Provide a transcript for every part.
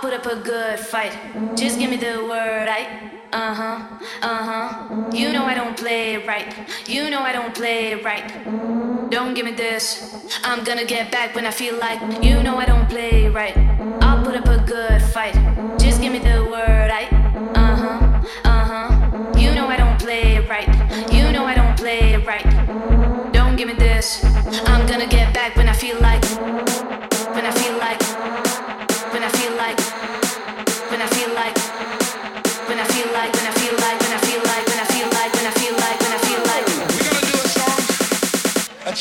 good fight. Just give me the word, I. Uh huh, uh huh. You know I don't play right. You know I don't play right. Don't give me this. I'm gonna get back when I feel like. You know I don't play right. I'll put up a good fight. Just give me the word, I. Uh huh, uh huh. You know I don't play right. You know I don't play right. Don't give me this. I'm gonna get back when I feel like.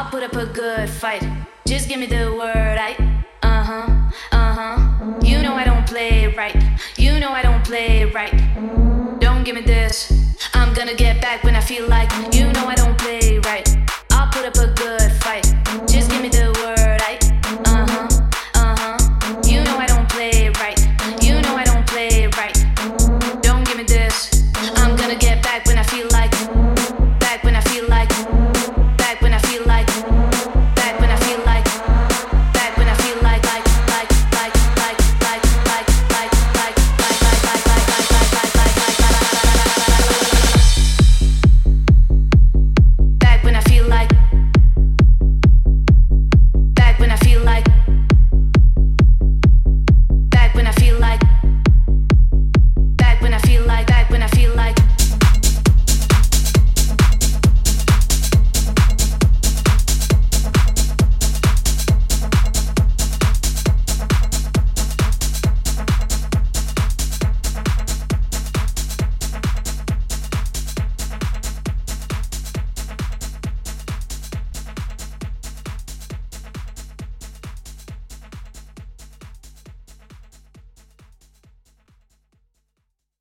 I'll put up a good fight. Just give me the word, I. Uh huh, uh huh. You know I don't play right. You know I don't play right. Don't give me this. I'm gonna get back when I feel like. You